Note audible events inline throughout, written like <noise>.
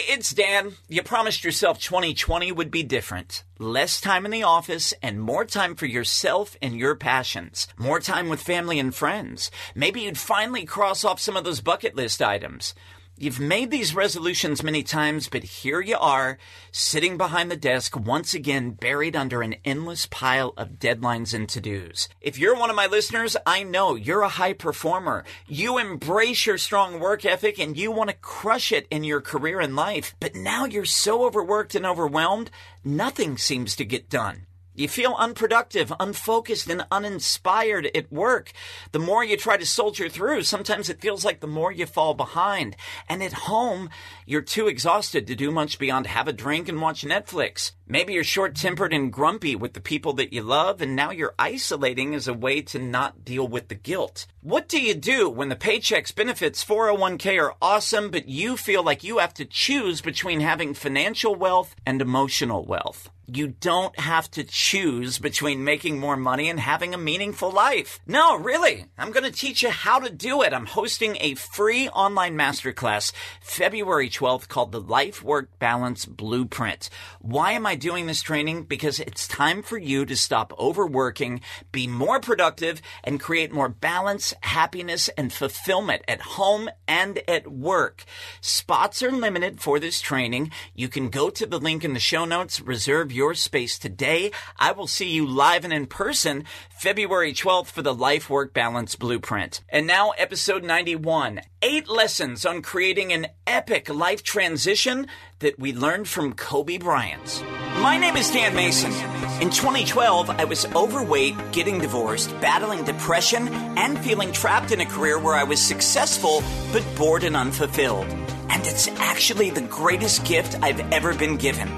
It's Dan. You promised yourself 2020 would be different. Less time in the office and more time for yourself and your passions. More time with family and friends. Maybe you'd finally cross off some of those bucket list items. You've made these resolutions many times, but here you are, sitting behind the desk, once again buried under an endless pile of deadlines and to dos. If you're one of my listeners, I know you're a high performer. You embrace your strong work ethic and you want to crush it in your career and life. But now you're so overworked and overwhelmed, nothing seems to get done. You feel unproductive, unfocused, and uninspired at work. The more you try to soldier through, sometimes it feels like the more you fall behind. And at home, you're too exhausted to do much beyond have a drink and watch Netflix. Maybe you're short tempered and grumpy with the people that you love, and now you're isolating as a way to not deal with the guilt. What do you do when the paychecks, benefits, 401k are awesome, but you feel like you have to choose between having financial wealth and emotional wealth? You don't have to choose between making more money and having a meaningful life. No, really. I'm going to teach you how to do it. I'm hosting a free online masterclass February 12th called the Life Work Balance Blueprint. Why am I doing this training? Because it's time for you to stop overworking, be more productive, and create more balance, happiness, and fulfillment at home and at work. Spots are limited for this training. You can go to the link in the show notes, reserve your space today. I will see you live and in person February 12th for the Life Work Balance Blueprint. And now, episode 91 Eight lessons on creating an epic life transition that we learned from Kobe Bryant. My name is Dan Mason. In 2012, I was overweight, getting divorced, battling depression, and feeling trapped in a career where I was successful but bored and unfulfilled. And it's actually the greatest gift I've ever been given.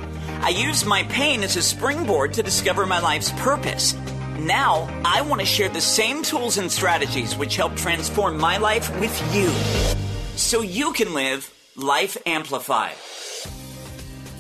I used my pain as a springboard to discover my life's purpose. Now, I want to share the same tools and strategies which help transform my life with you so you can live life amplified.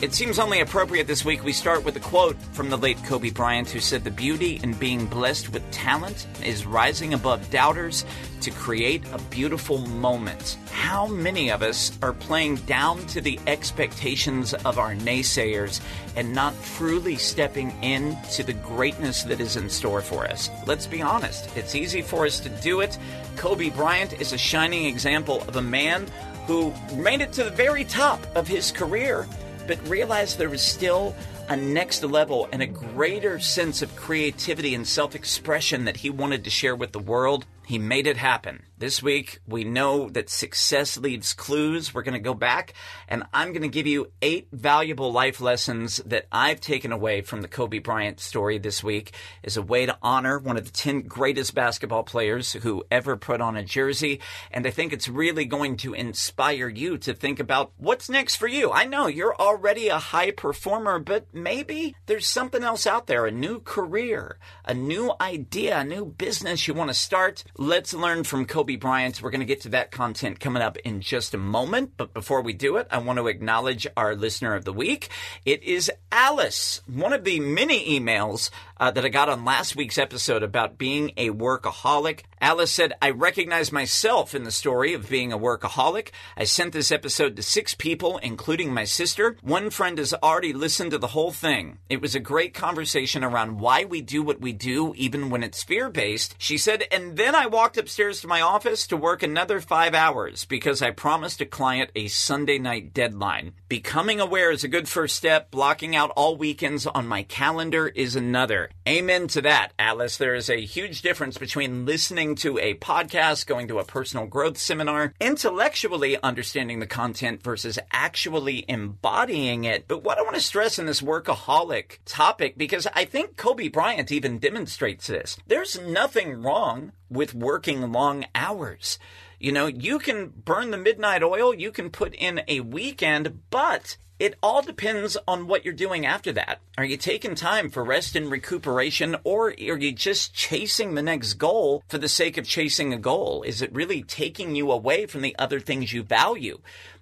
It seems only appropriate this week we start with a quote from the late Kobe Bryant, who said, The beauty in being blessed with talent is rising above doubters to create a beautiful moment. How many of us are playing down to the expectations of our naysayers and not truly stepping into the greatness that is in store for us? Let's be honest, it's easy for us to do it. Kobe Bryant is a shining example of a man who made it to the very top of his career but realized there was still a next level and a greater sense of creativity and self expression that he wanted to share with the world. He made it happen. This week, we know that success leaves clues. We're going to go back and I'm going to give you eight valuable life lessons that I've taken away from the Kobe Bryant story this week as a way to honor one of the 10 greatest basketball players who ever put on a jersey. And I think it's really going to inspire you to think about what's next for you. I know you're already a high performer, but maybe there's something else out there, a new career, a new idea, a new business you want to start Let's learn from Kobe Bryant. We're going to get to that content coming up in just a moment. But before we do it, I want to acknowledge our listener of the week. It is Alice, one of the many emails uh, that I got on last week's episode about being a workaholic. Alice said, I recognize myself in the story of being a workaholic. I sent this episode to six people, including my sister. One friend has already listened to the whole thing. It was a great conversation around why we do what we do, even when it's fear based. She said, and then I walked upstairs to my office to work another five hours because I promised a client a Sunday night deadline. Becoming aware is a good first step. Blocking out all weekends on my calendar is another. Amen to that, Alice. There is a huge difference between listening to a podcast, going to a personal growth seminar, intellectually understanding the content versus actually embodying it. But what I want to stress in this workaholic topic, because I think Kobe Bryant even demonstrates this, there's nothing wrong with working long hours. You know, you can burn the midnight oil, you can put in a weekend, but it all depends on what you're doing after that. Are you taking time for rest and recuperation, or are you just chasing the next goal for the sake of chasing a goal? Is it really taking you away from the other things you value?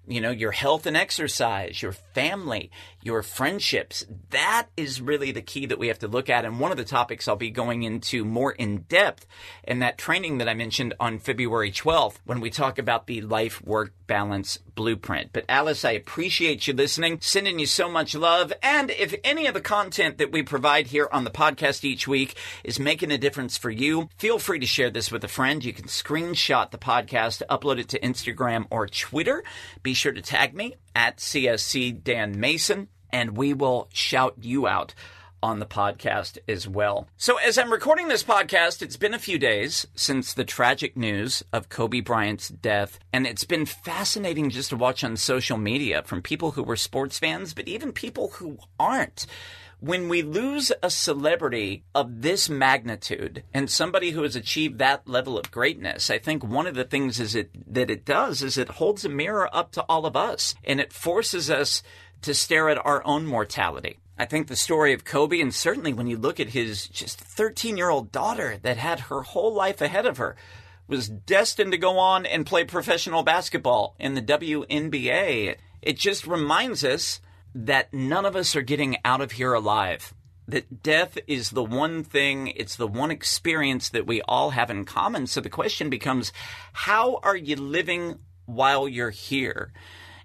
you know, your health and exercise, your family, your friendships. That is really the key that we have to look at. And one of the topics I'll be going into more in depth in that training that I mentioned on February 12th when we talk about the life work balance blueprint. But Alice, I appreciate you listening, sending you so much love. And if any of the content that we provide here on the podcast each week is making a difference for you, feel free to share this with a friend. You can screenshot the podcast, upload it to Instagram or Twitter. Be sure to tag me at CSC Dan Mason, and we will shout you out on the podcast as well. So, as I'm recording this podcast, it's been a few days since the tragic news of Kobe Bryant's death, and it's been fascinating just to watch on social media from people who were sports fans, but even people who aren't. When we lose a celebrity of this magnitude and somebody who has achieved that level of greatness, I think one of the things is it that it does is it holds a mirror up to all of us and it forces us to stare at our own mortality. I think the story of Kobe, and certainly when you look at his just 13 year old daughter that had her whole life ahead of her, was destined to go on and play professional basketball in the WNBA. It just reminds us that none of us are getting out of here alive. That death is the one thing, it's the one experience that we all have in common. So the question becomes how are you living while you're here?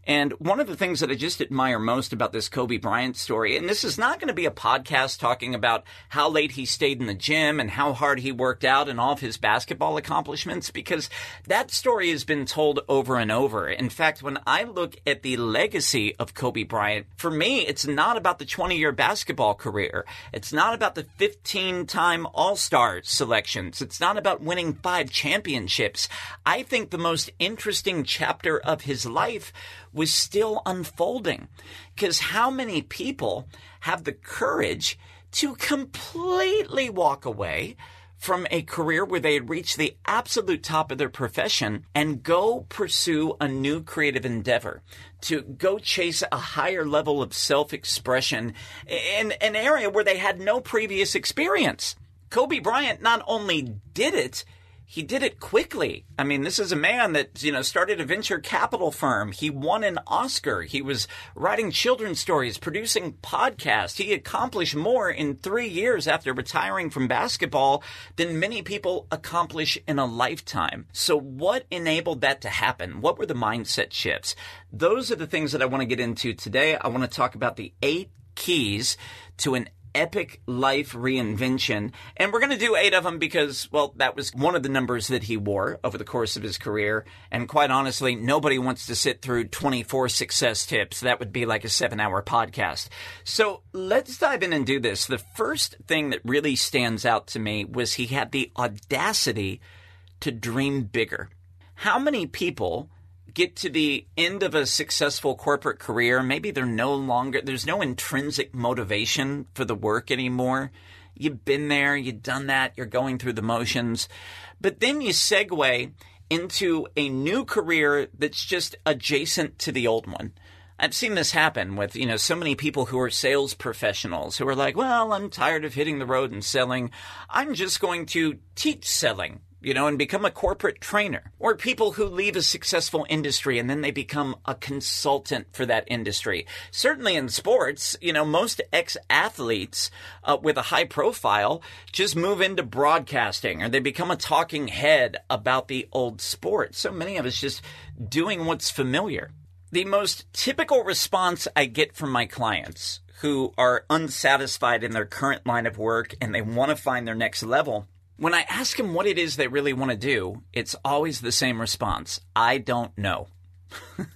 And one of the things that I just admire most about this Kobe Bryant story, and this is not going to be a podcast talking about how late he stayed in the gym and how hard he worked out and all of his basketball accomplishments, because that story has been told over and over. In fact, when I look at the legacy of Kobe Bryant, for me, it's not about the 20 year basketball career. It's not about the 15 time All Star selections. It's not about winning five championships. I think the most interesting chapter of his life was still unfolding. Because how many people have the courage to completely walk away from a career where they had reached the absolute top of their profession and go pursue a new creative endeavor, to go chase a higher level of self expression in an area where they had no previous experience. Kobe Bryant not only did it, he did it quickly. I mean, this is a man that, you know, started a venture capital firm. He won an Oscar. He was writing children's stories, producing podcasts. He accomplished more in three years after retiring from basketball than many people accomplish in a lifetime. So what enabled that to happen? What were the mindset shifts? Those are the things that I want to get into today. I want to talk about the eight keys to an epic life reinvention. And we're going to do eight of them because, well, that was one of the numbers that he wore over the course of his career. And quite honestly, nobody wants to sit through 24 success tips. That would be like a seven hour podcast. So let's dive in and do this. The first thing that really stands out to me was he had the audacity to dream bigger. How many people get to the end of a successful corporate career, maybe they're no longer, there's no intrinsic motivation for the work anymore. You've been there, you've done that, you're going through the motions. But then you segue into a new career that's just adjacent to the old one. I've seen this happen with, you know, so many people who are sales professionals who are like, well, I'm tired of hitting the road and selling. I'm just going to teach selling you know, and become a corporate trainer. Or people who leave a successful industry and then they become a consultant for that industry. Certainly in sports, you know, most ex athletes uh, with a high profile just move into broadcasting or they become a talking head about the old sport. So many of us just doing what's familiar. The most typical response I get from my clients who are unsatisfied in their current line of work and they want to find their next level when I ask them what it is they really want to do, it's always the same response I don't know. <laughs>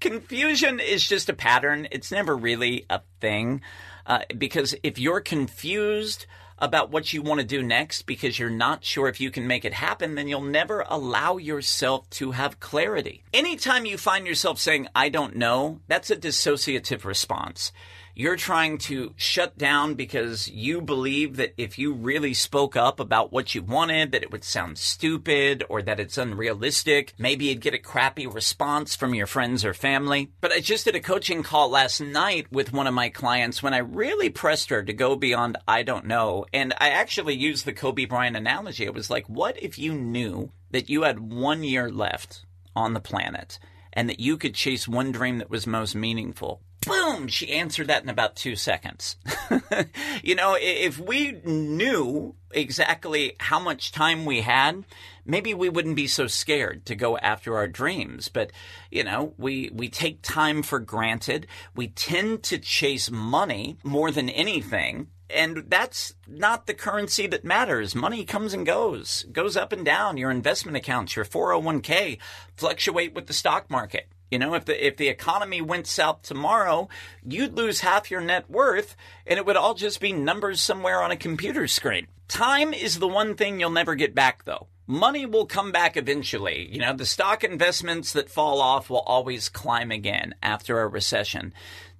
Confusion is just a pattern, it's never really a thing. Uh, because if you're confused about what you want to do next because you're not sure if you can make it happen, then you'll never allow yourself to have clarity. Anytime you find yourself saying, I don't know, that's a dissociative response you're trying to shut down because you believe that if you really spoke up about what you wanted, that it would sound stupid or that it's unrealistic. Maybe you'd get a crappy response from your friends or family. But I just did a coaching call last night with one of my clients when I really pressed her to go beyond I don't know. And I actually used the Kobe Bryant analogy. It was like, what if you knew that you had one year left on the planet and that you could chase one dream that was most meaningful, boom, she answered that in about two seconds. <laughs> you know, if we knew exactly how much time we had, maybe we wouldn't be so scared to go after our dreams. But, you know, we, we take time for granted. We tend to chase money more than anything. And that's not the currency that matters. Money comes and goes, goes up and down. Your investment accounts, your 401k fluctuate with the stock market. You know, if the if the economy went south tomorrow, you'd lose half your net worth and it would all just be numbers somewhere on a computer screen. Time is the one thing you'll never get back though. Money will come back eventually. You know, the stock investments that fall off will always climb again after a recession.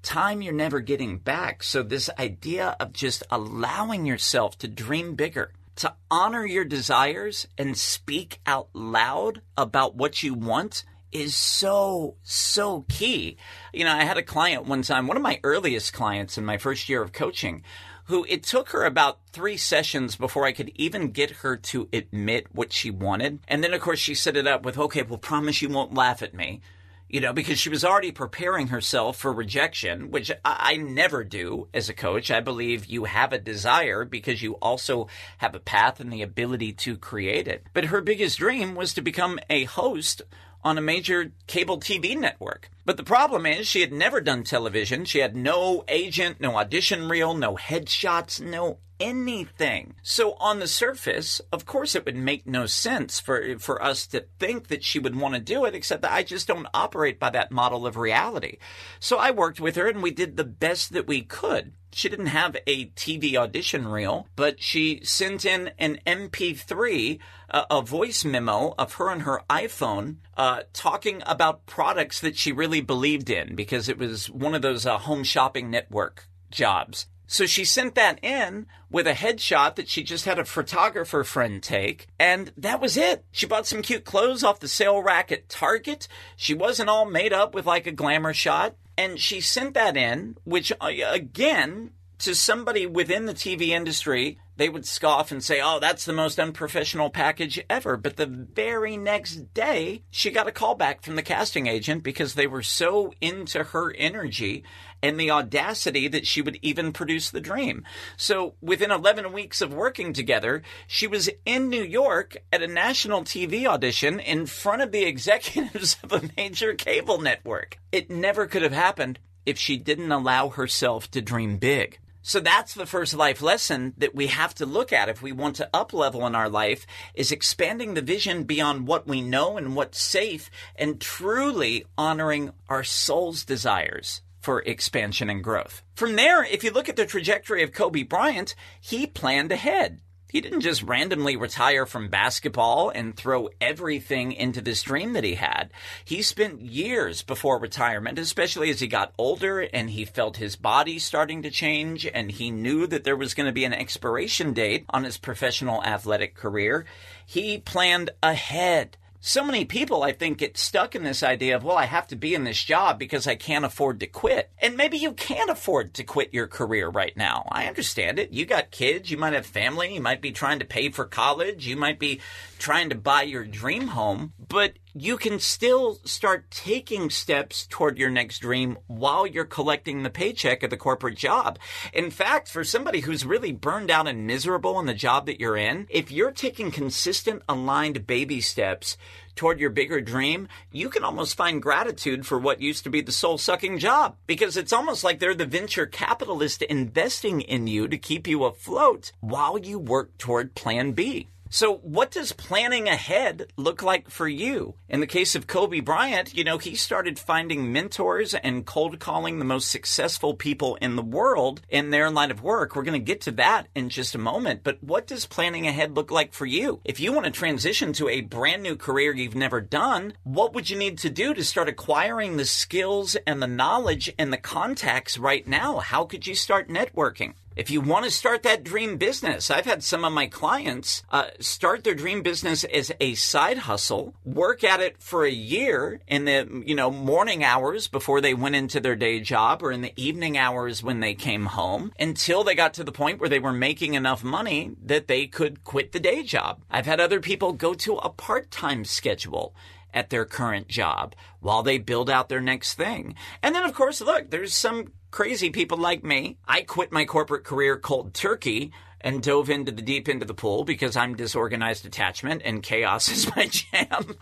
Time you're never getting back. So this idea of just allowing yourself to dream bigger, to honor your desires and speak out loud about what you want is so, so key. You know, I had a client one time, one of my earliest clients in my first year of coaching, who it took her about three sessions before I could even get her to admit what she wanted. And then, of course, she set it up with, okay, well, promise you won't laugh at me. You know, because she was already preparing herself for rejection, which I, I never do as a coach. I believe you have a desire because you also have a path and the ability to create it. But her biggest dream was to become a host on a major cable TV network. But the problem is she had never done television. She had no agent, no audition reel, no headshots, no anything. So on the surface, of course it would make no sense for for us to think that she would want to do it except that I just don't operate by that model of reality. So I worked with her and we did the best that we could. She didn't have a TV audition reel, but she sent in an MP3, uh, a voice memo of her and her iPhone uh, talking about products that she really believed in because it was one of those uh, home shopping network jobs. So she sent that in with a headshot that she just had a photographer friend take, and that was it. She bought some cute clothes off the sale rack at Target. She wasn't all made up with like a glamour shot, and she sent that in, which uh, again, to somebody within the TV industry, they would scoff and say, Oh, that's the most unprofessional package ever. But the very next day, she got a call back from the casting agent because they were so into her energy and the audacity that she would even produce the dream. So within 11 weeks of working together, she was in New York at a national TV audition in front of the <laughs> executives of a major cable network. It never could have happened if she didn't allow herself to dream big. So that's the first life lesson that we have to look at if we want to up level in our life is expanding the vision beyond what we know and what's safe and truly honoring our soul's desires for expansion and growth. From there, if you look at the trajectory of Kobe Bryant, he planned ahead. He didn't just randomly retire from basketball and throw everything into this dream that he had. He spent years before retirement, especially as he got older and he felt his body starting to change and he knew that there was going to be an expiration date on his professional athletic career. He planned ahead so many people, I think, get stuck in this idea of, well, I have to be in this job because I can't afford to quit. And maybe you can't afford to quit your career right now. I understand it. You got kids, you might have family, you might be trying to pay for college, you might be trying to buy your dream home, but you can still start taking steps toward your next dream while you're collecting the paycheck of the corporate job. In fact, for somebody who's really burned out and miserable in the job that you're in, if you're taking consistent aligned baby steps toward your bigger dream, you can almost find gratitude for what used to be the soul sucking job because it's almost like they're the venture capitalist investing in you to keep you afloat while you work toward plan B. So, what does planning ahead look like for you? In the case of Kobe Bryant, you know, he started finding mentors and cold calling the most successful people in the world in their line of work. We're going to get to that in just a moment. But what does planning ahead look like for you? If you want to transition to a brand new career you've never done, what would you need to do to start acquiring the skills and the knowledge and the contacts right now? How could you start networking? If you want to start that dream business, I've had some of my clients uh, start their dream business as a side hustle, work at it for a year in the you know morning hours before they went into their day job, or in the evening hours when they came home, until they got to the point where they were making enough money that they could quit the day job. I've had other people go to a part time schedule at their current job while they build out their next thing. And then, of course, look, there's some crazy people like me. I quit my corporate career cold turkey and dove into the deep end of the pool because I'm disorganized attachment and chaos <laughs> is my jam.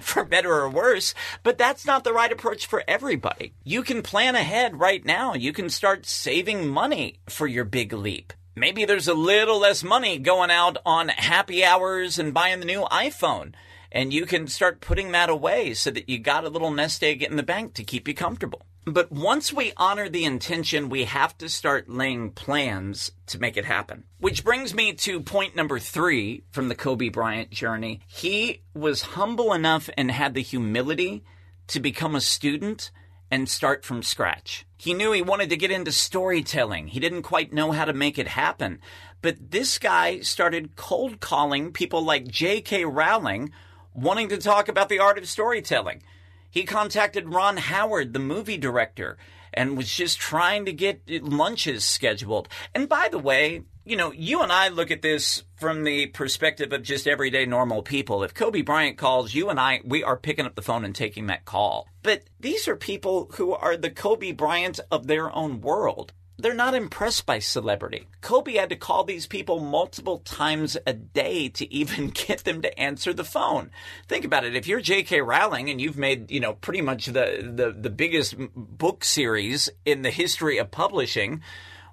for better or worse, but that's not the right approach for everybody. You can plan ahead right now. You can start saving money for your big leap. Maybe there's a little less money going out on happy hours and buying the new iPhone. And you can start putting that away so that you got a little nest egg in the bank to keep you comfortable. But once we honor the intention, we have to start laying plans to make it happen. Which brings me to point number three from the Kobe Bryant journey. He was humble enough and had the humility to become a student and start from scratch. He knew he wanted to get into storytelling. He didn't quite know how to make it happen. But this guy started cold calling people like J.K. Rowling wanting to talk about the art of storytelling. He contacted Ron Howard, the movie director, and was just trying to get lunches scheduled. And by the way, you know, you and I look at this from the perspective of just everyday normal people. If Kobe Bryant calls, you and I, we are picking up the phone and taking that call. But these are people who are the Kobe Bryant of their own world they're not impressed by celebrity. Kobe had to call these people multiple times a day to <laughs> even get them to answer the phone. Think about it. If you're J.K. Rowling and you've made, you know, pretty much the, the, the biggest book series in the history of publishing,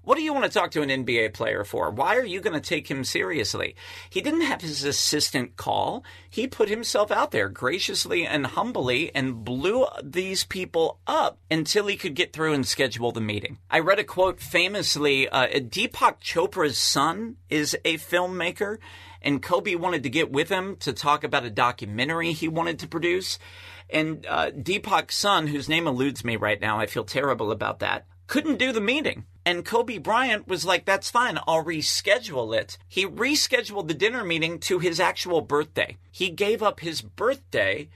what do you want to talk to an NBA player for? Why are you going to take him seriously? He didn't have his assistant call. He put himself out there graciously and humbly and blew these people up until he could get through and schedule the meeting. I read a quote famously uh, Deepak Chopra's son is a filmmaker, and Kobe wanted to get with him to talk about a documentary he wanted to produce. And uh, Deepak's son, whose name eludes me right now, I feel terrible about that, couldn't do the meeting. And Kobe Bryant was like, that's fine, I'll reschedule it. He rescheduled the dinner meeting to his actual birthday. He gave up his birthday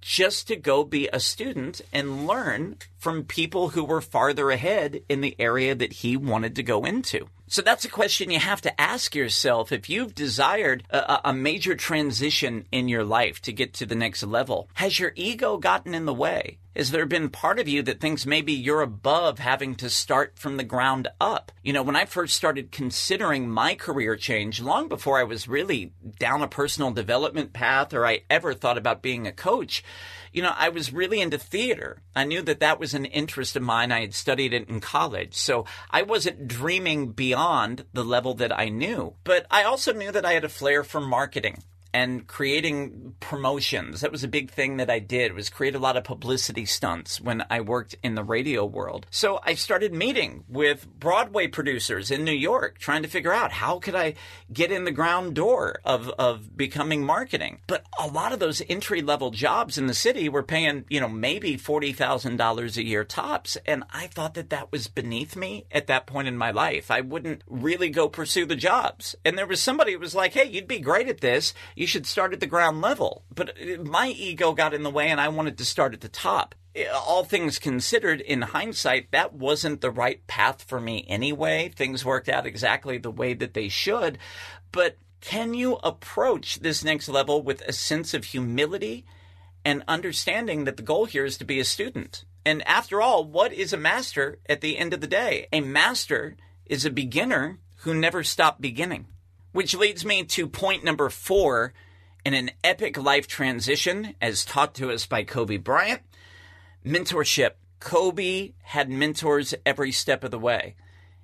just to go be a student and learn from people who were farther ahead in the area that he wanted to go into. So that's a question you have to ask yourself if you've desired a, a, major transition in your life to get to the next level. Has your ego gotten in the way? Has there been part of you that thinks maybe you're above having to start from the ground up? You know, when I first started considering my career change, long before I was really down a personal development path or I ever thought about being a coach, you know, I was really into theater. I knew that that was an interest of mine. I had studied it in college. So I wasn't dreaming beyond the level that I knew. But I also knew that I had a flair for marketing and creating promotions. That was a big thing that I did was create a lot of publicity stunts when I worked in the radio world. So I started meeting with Broadway producers in New York trying to figure out how could I get in the ground door of, of becoming marketing. But a lot of those entry level jobs in the city were paying, you know, maybe $40,000 a year tops. And I thought that that was beneath me at that point in my life. I wouldn't really go pursue the jobs. And there was somebody who was like, Hey, you'd be great at this you should start at the ground level. But uh, my ego got in the way and I wanted to start at the top. Uh, all things considered, in hindsight, that wasn't the right path for me anyway. Things worked out exactly the way that they should. But can you approach this next level with a sense of humility and understanding that the goal here is to be a student? And after all, what is a master at the end of the day? A master is a beginner who never stopped beginning. Which leads me to point number four in an epic life transition, as taught to us by Kobe Bryant mentorship. Kobe had mentors every step of the way.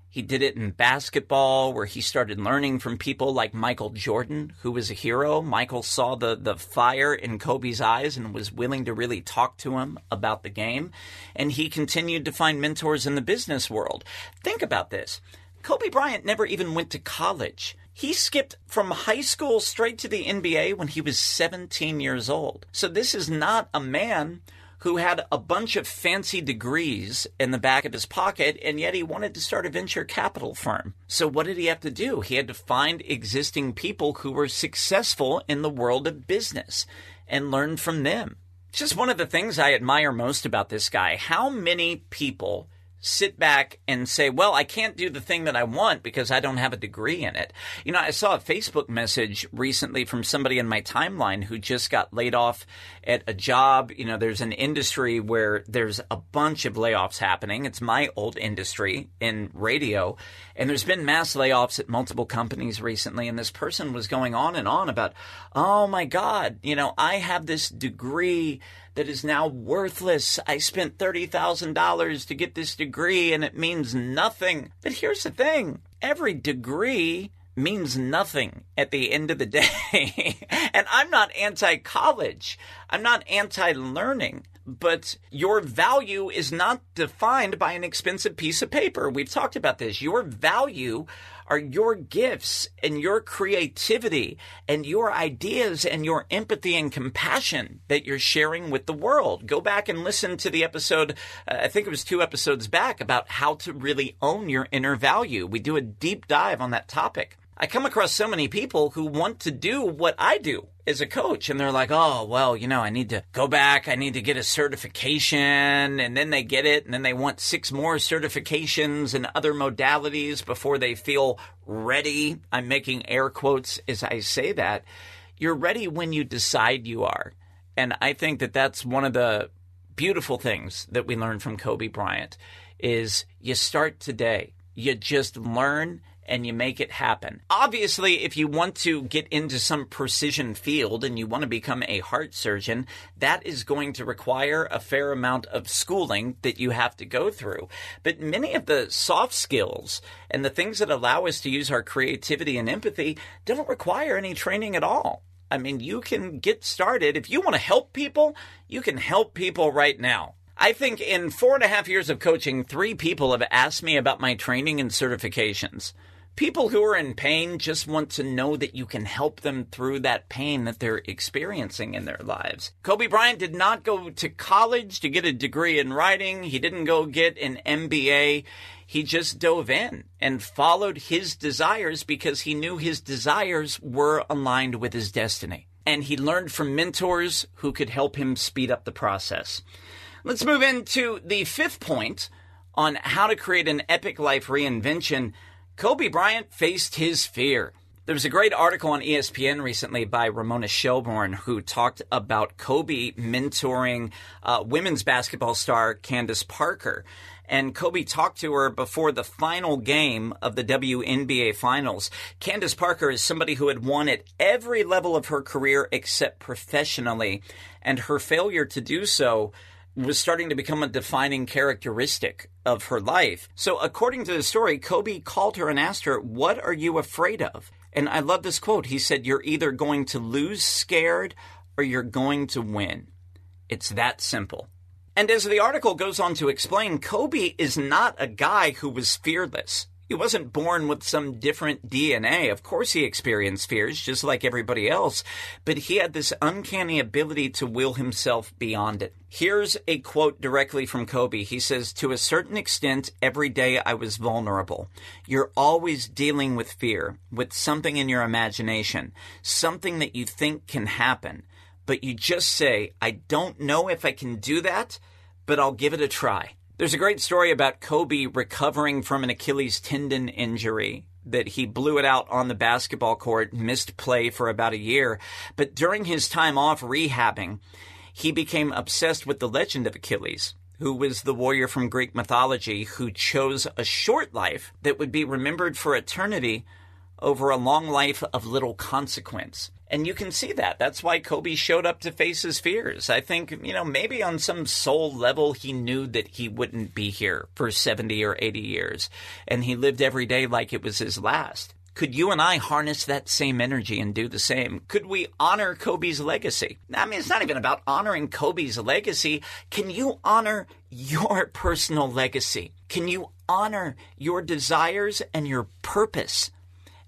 He did it in basketball, where he started learning from people like Michael Jordan, who was a hero. Michael saw the, the fire in Kobe's eyes and was willing to really talk to him about the game. And he continued to find mentors in the business world. Think about this Kobe Bryant never even went to college. He skipped from high school straight to the NBA when he was 17 years old. So this is not a man who had a bunch of fancy degrees in the back of his pocket, and yet he wanted to start a venture capital firm. So, what did he have to do? He had to find existing people who were successful in the world of business and learn from them. Just one of the things I admire most about this guy how many people sit back and say, well, I can't do the thing that I want because I don't have a degree in it. You know, I saw a Facebook message recently from somebody in my timeline who just got laid off at a job. You know, there's an industry where there's a bunch of layoffs happening. It's my old industry in radio. And there's been mass layoffs at multiple companies recently. And this person was going on and on about, oh my God, you know, I have this degree that is now worthless. I spent $30,000 to get this degree and it means nothing. But here's the thing every degree means nothing at the end of the day. <laughs> and I'm not anti college, I'm not anti learning. But your value is not defined by an expensive piece of paper. We've talked about this. Your value are your gifts and your creativity and your ideas and your empathy and compassion that you're sharing with the world. Go back and listen to the episode, uh, I think it was two episodes back, about how to really own your inner value. We do a deep dive on that topic. I come across so many people who want to do what I do as a coach and they're like, "Oh, well, you know, I need to go back, I need to get a certification." And then they get it and then they want six more certifications and other modalities before they feel ready. I'm making air quotes as I say that. You're ready when you decide you are. And I think that that's one of the beautiful things that we learned from Kobe Bryant is you start today. You just learn and you make it happen. Obviously, if you want to get into some precision field and you want to become a heart surgeon, that is going to require a fair amount of schooling that you have to go through. But many of the soft skills and the things that allow us to use our creativity and empathy don't require any training at all. I mean, you can get started. If you want to help people, you can help people right now. I think in four and a half years of coaching, three people have asked me about my training and certifications. People who are in pain just want to know that you can help them through that pain that they're experiencing in their lives. Kobe Bryant did not go to college to get a degree in writing. He didn't go get an MBA. He just dove in and followed his desires because he knew his desires were aligned with his destiny. And he learned from mentors who could help him speed up the process. Let's move into the fifth point on how to create an epic life reinvention Kobe Bryant faced his fear. There was a great article on ESPN recently by Ramona Shelburne who talked about Kobe mentoring uh, women's basketball star Candace Parker. And Kobe talked to her before the final game of the WNBA finals. Candace Parker is somebody who had won at every level of her career except professionally. And her failure to do so was starting to become a defining characteristic of her life. So, according to the story, Kobe called her and asked her, What are you afraid of? And I love this quote. He said, You're either going to lose scared or you're going to win. It's that simple. And as the article goes on to explain, Kobe is not a guy who was fearless. He wasn't born with some different DNA. Of course, he experienced fears just like everybody else, but he had this uncanny ability to will himself beyond it. Here's a quote directly from Kobe. He says, To a certain extent, every day I was vulnerable. You're always dealing with fear, with something in your imagination, something that you think can happen, but you just say, I don't know if I can do that, but I'll give it a try. There's a great story about Kobe recovering from an Achilles tendon injury that he blew it out on the basketball court, missed play for about a year. But during his time off rehabbing, he became obsessed with the legend of Achilles, who was the warrior from Greek mythology who chose a short life that would be remembered for eternity over a long life of little consequence. And you can see that. That's why Kobe showed up to face his fears. I think, you know, maybe on some soul level, he knew that he wouldn't be here for 70 or 80 years. And he lived every day like it was his last. Could you and I harness that same energy and do the same? Could we honor Kobe's legacy? I mean, it's not even about honoring Kobe's legacy. Can you honor your personal legacy? Can you honor your desires and your purpose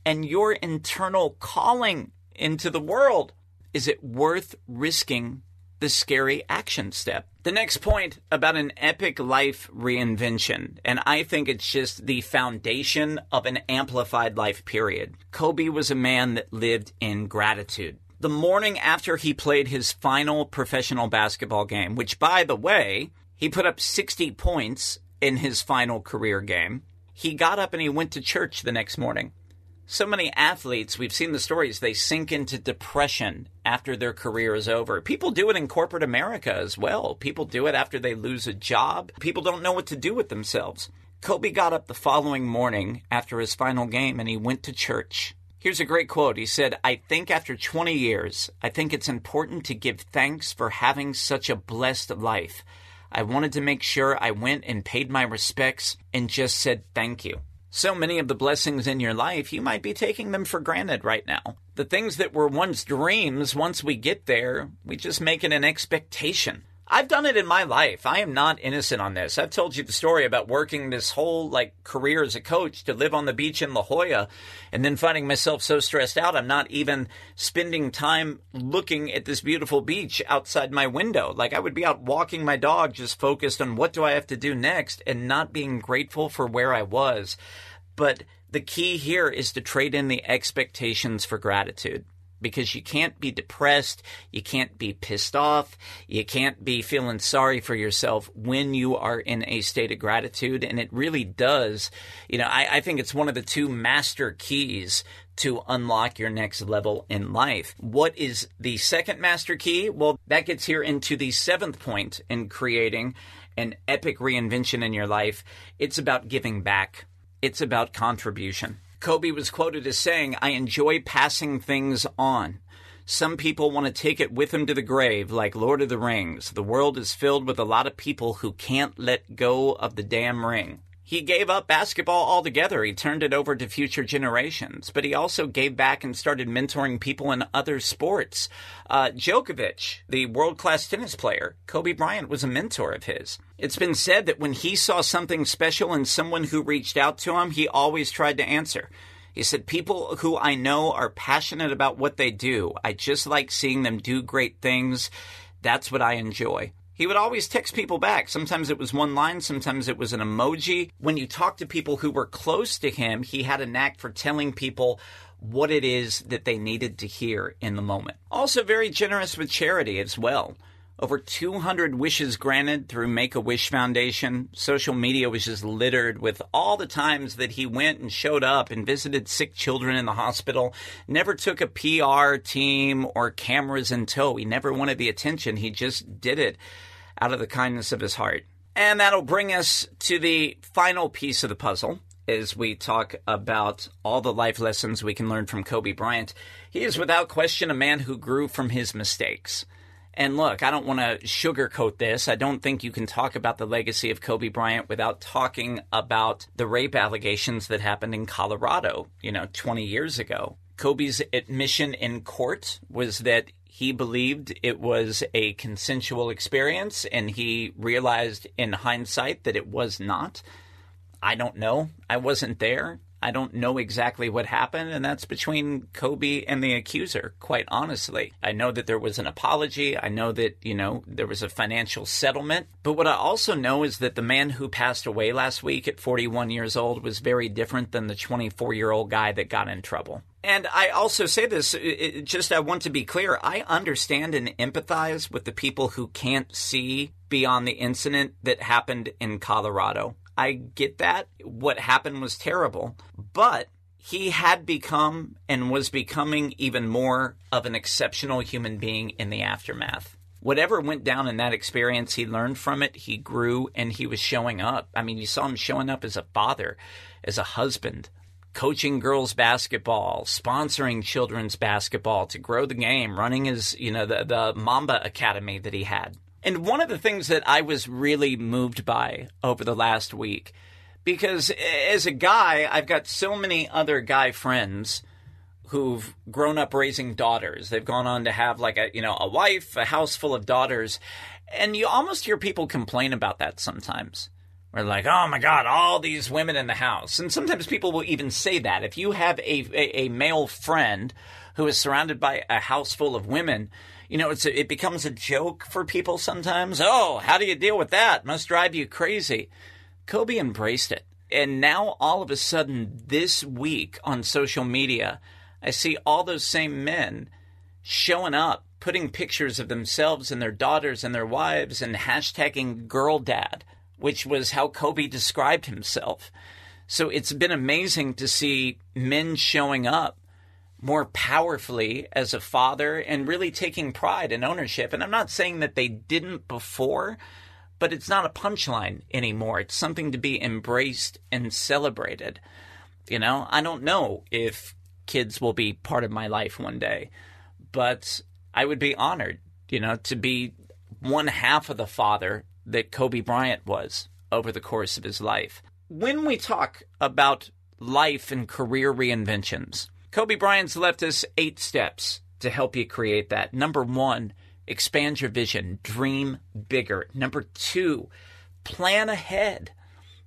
and your internal calling? Into the world. Is it worth risking the scary action step? The next point about an epic life reinvention, and I think it's just the foundation of an amplified life period. Kobe was a man that lived in gratitude. The morning after he played his final professional basketball game, which by the way, he put up 60 points in his final career game, he got up and he went to church the next morning. So many athletes, we've seen the stories, they sink into depression after their career is over. People do it in corporate America as well. People do it after they lose a job. People don't know what to do with themselves. Kobe got up the following morning after his final game and he went to church. Here's a great quote. He said, I think after 20 years, I think it's important to give thanks for having such a blessed life. I wanted to make sure I went and paid my respects and just said thank you. So many of the blessings in your life, you might be taking them for granted right now. The things that were once dreams, once we get there, we just make it an expectation. I've done it in my life. I am not innocent on this. I've told you the story about working this whole like career as a coach to live on the beach in La Jolla and then finding myself so stressed out I'm not even spending time looking at this beautiful beach outside my window. Like I would be out walking my dog just focused on what do I have to do next and not being grateful for where I was. But the key here is to trade in the expectations for gratitude because you can't be depressed, you can't be pissed off, you can't be feeling sorry for yourself when you are in a state of gratitude. And it really does, you know, I, I think it's one of the two master keys to unlock your next level in life. What is the second master key? Well, that gets here into the seventh point in creating an epic reinvention in your life. It's about giving back. It's about contribution. Kobe was quoted as saying, I enjoy passing things on. Some people want to take it with them to the grave, like Lord of the Rings. The world is filled with a lot of people who can't let go of the damn ring. He gave up basketball altogether. He turned it over to future generations. But he also gave back and started mentoring people in other sports. Uh, Djokovic, the world class tennis player, Kobe Bryant was a mentor of his. It's been said that when he saw something special in someone who reached out to him, he always tried to answer. He said, People who I know are passionate about what they do. I just like seeing them do great things. That's what I enjoy. He would always text people back. Sometimes it was one line, sometimes it was an emoji. When you talk to people who were close to him, he had a knack for telling people what it is that they needed to hear in the moment. Also, very generous with charity as well. Over 200 wishes granted through Make a Wish Foundation. Social media was just littered with all the times that he went and showed up and visited sick children in the hospital. Never took a PR team or cameras in tow. He never wanted the attention. He just did it out of the kindness of his heart. And that'll bring us to the final piece of the puzzle as we talk about all the life lessons we can learn from Kobe Bryant. He is without question a man who grew from his mistakes. And look, I don't want to sugarcoat this. I don't think you can talk about the legacy of Kobe Bryant without talking about the rape allegations that happened in Colorado, you know, 20 years ago. Kobe's admission in court was that he believed it was a consensual experience and he realized in hindsight that it was not. I don't know. I wasn't there. I don't know exactly what happened, and that's between Kobe and the accuser, quite honestly. I know that there was an apology. I know that, you know, there was a financial settlement. But what I also know is that the man who passed away last week at 41 years old was very different than the 24 year old guy that got in trouble. And I also say this, it, just I want to be clear. I understand and empathize with the people who can't see beyond the incident that happened in Colorado. I get that. What happened was terrible. But he had become and was becoming even more of an exceptional human being in the aftermath. Whatever went down in that experience, he learned from it, he grew, and he was showing up. I mean, you saw him showing up as a father, as a husband, coaching girls basketball, sponsoring children's basketball to grow the game, running his, you know, the, the Mamba Academy that he had. And one of the things that I was really moved by over the last week, because as a guy, I've got so many other guy friends who've grown up raising daughters. They've gone on to have like a, you know, a wife, a house full of daughters. And you almost hear people complain about that sometimes. We're like, oh my God, all these women in the house. And sometimes people will even say that. If you have a, a, a male friend who is surrounded by a house full of women, you know, it's a, it becomes a joke for people sometimes. Oh, how do you deal with that? Must drive you crazy. Kobe embraced it. And now all of a sudden this week on social media, I see all those same men showing up, putting pictures of themselves and their daughters and their wives and hashtagging girl dad which was how Kobe described himself. So it's been amazing to see men showing up more powerfully as a father and really taking pride and ownership. And I'm not saying that they didn't before, but it's not a punchline anymore. It's something to be embraced and celebrated. You know, I don't know if kids will be part of my life one day, but I would be honored, you know, to be one half of the father that Kobe Bryant was over the course of his life. When we talk about life and career reinventions, Kobe Bryant's left us eight steps to help you create that. Number one, expand your vision, dream bigger. Number two, plan ahead.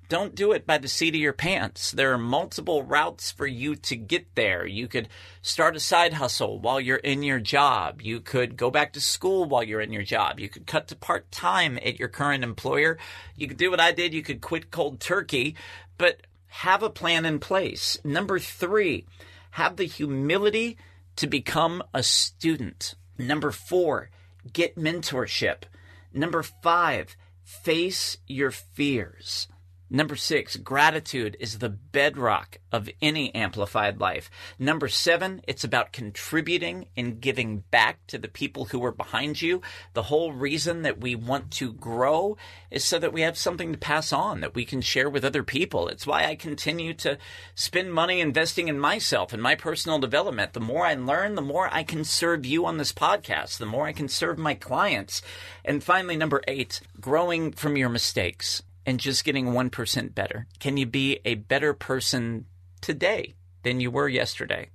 Don't do it by the seat of your pants. There are multiple routes for you to get there. You could start a side hustle while you're in your job. You could go back to school while you're in your job. You could cut to part time at your current employer. You could do what I did. You could quit cold turkey, but have a plan in place. Number three, have the humility to become a student. Number four, get mentorship. Number five, face your fears. Number six, gratitude is the bedrock of any amplified life. Number seven, it's about contributing and giving back to the people who are behind you. The whole reason that we want to grow is so that we have something to pass on that we can share with other people. It's why I continue to spend money investing in myself and my personal development. The more I learn, the more I can serve you on this podcast, the more I can serve my clients. And finally, number eight, growing from your mistakes and just getting 1% better? Can you be a better person today than you were yesterday?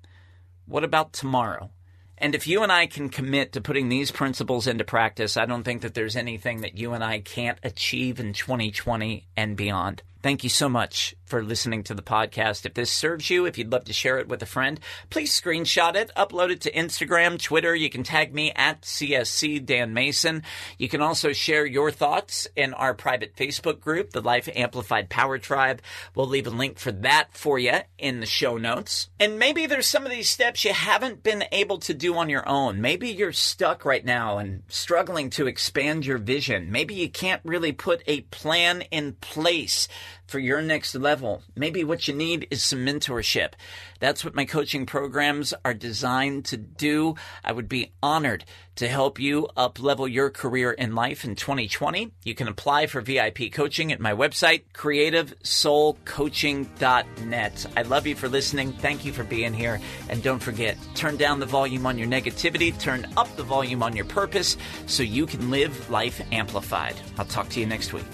What about tomorrow? And if you and I can commit to putting these principles into practice, I don't think that there's anything that you and I can't achieve in 2020 and beyond. Thank you so much for listening to the podcast. If this serves you, if you'd love to share it with a friend, please screenshot it, upload it to Instagram, Twitter. You can tag me at CSC Dan Mason. You can also share your thoughts in our private Facebook group, the Life Amplified Power Tribe. We'll leave a link for that for you in the show notes. And maybe there's some of these steps you haven't been able to do on your own. Maybe you're stuck right now and struggling to expand your vision. Maybe you can't really put a plan in place for your next level. Maybe what you need is some mentorship. That's what my coaching programs are designed to do. I would be honored to help you up level your career in life in 2020. You can apply for VIP coaching at my website, creativesoulcoaching.net. I love you for listening. Thank you for being here. And don't forget, turn down the volume on your negativity, turn up the volume on your purpose so you can live life amplified. I'll talk to you next week.